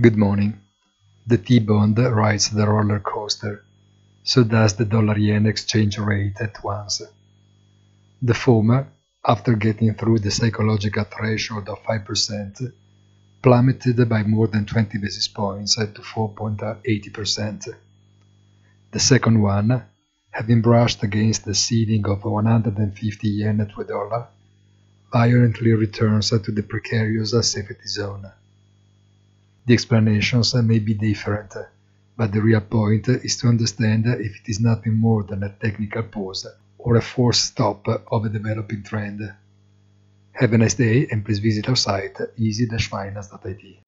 Good morning. The T-bond rides the roller coaster, so does the dollar-yen exchange rate at once. The former, after getting through the psychological threshold of 5%, plummeted by more than 20 basis points to 4.80%. The second one, having brushed against the ceiling of 150 yen to a dollar, violently returns to the precarious safety zone. The explanations may be different, but the real point is to understand if it is nothing more than a technical pause or a forced stop of a developing trend. Have a nice day and please visit our site easy-finance.it.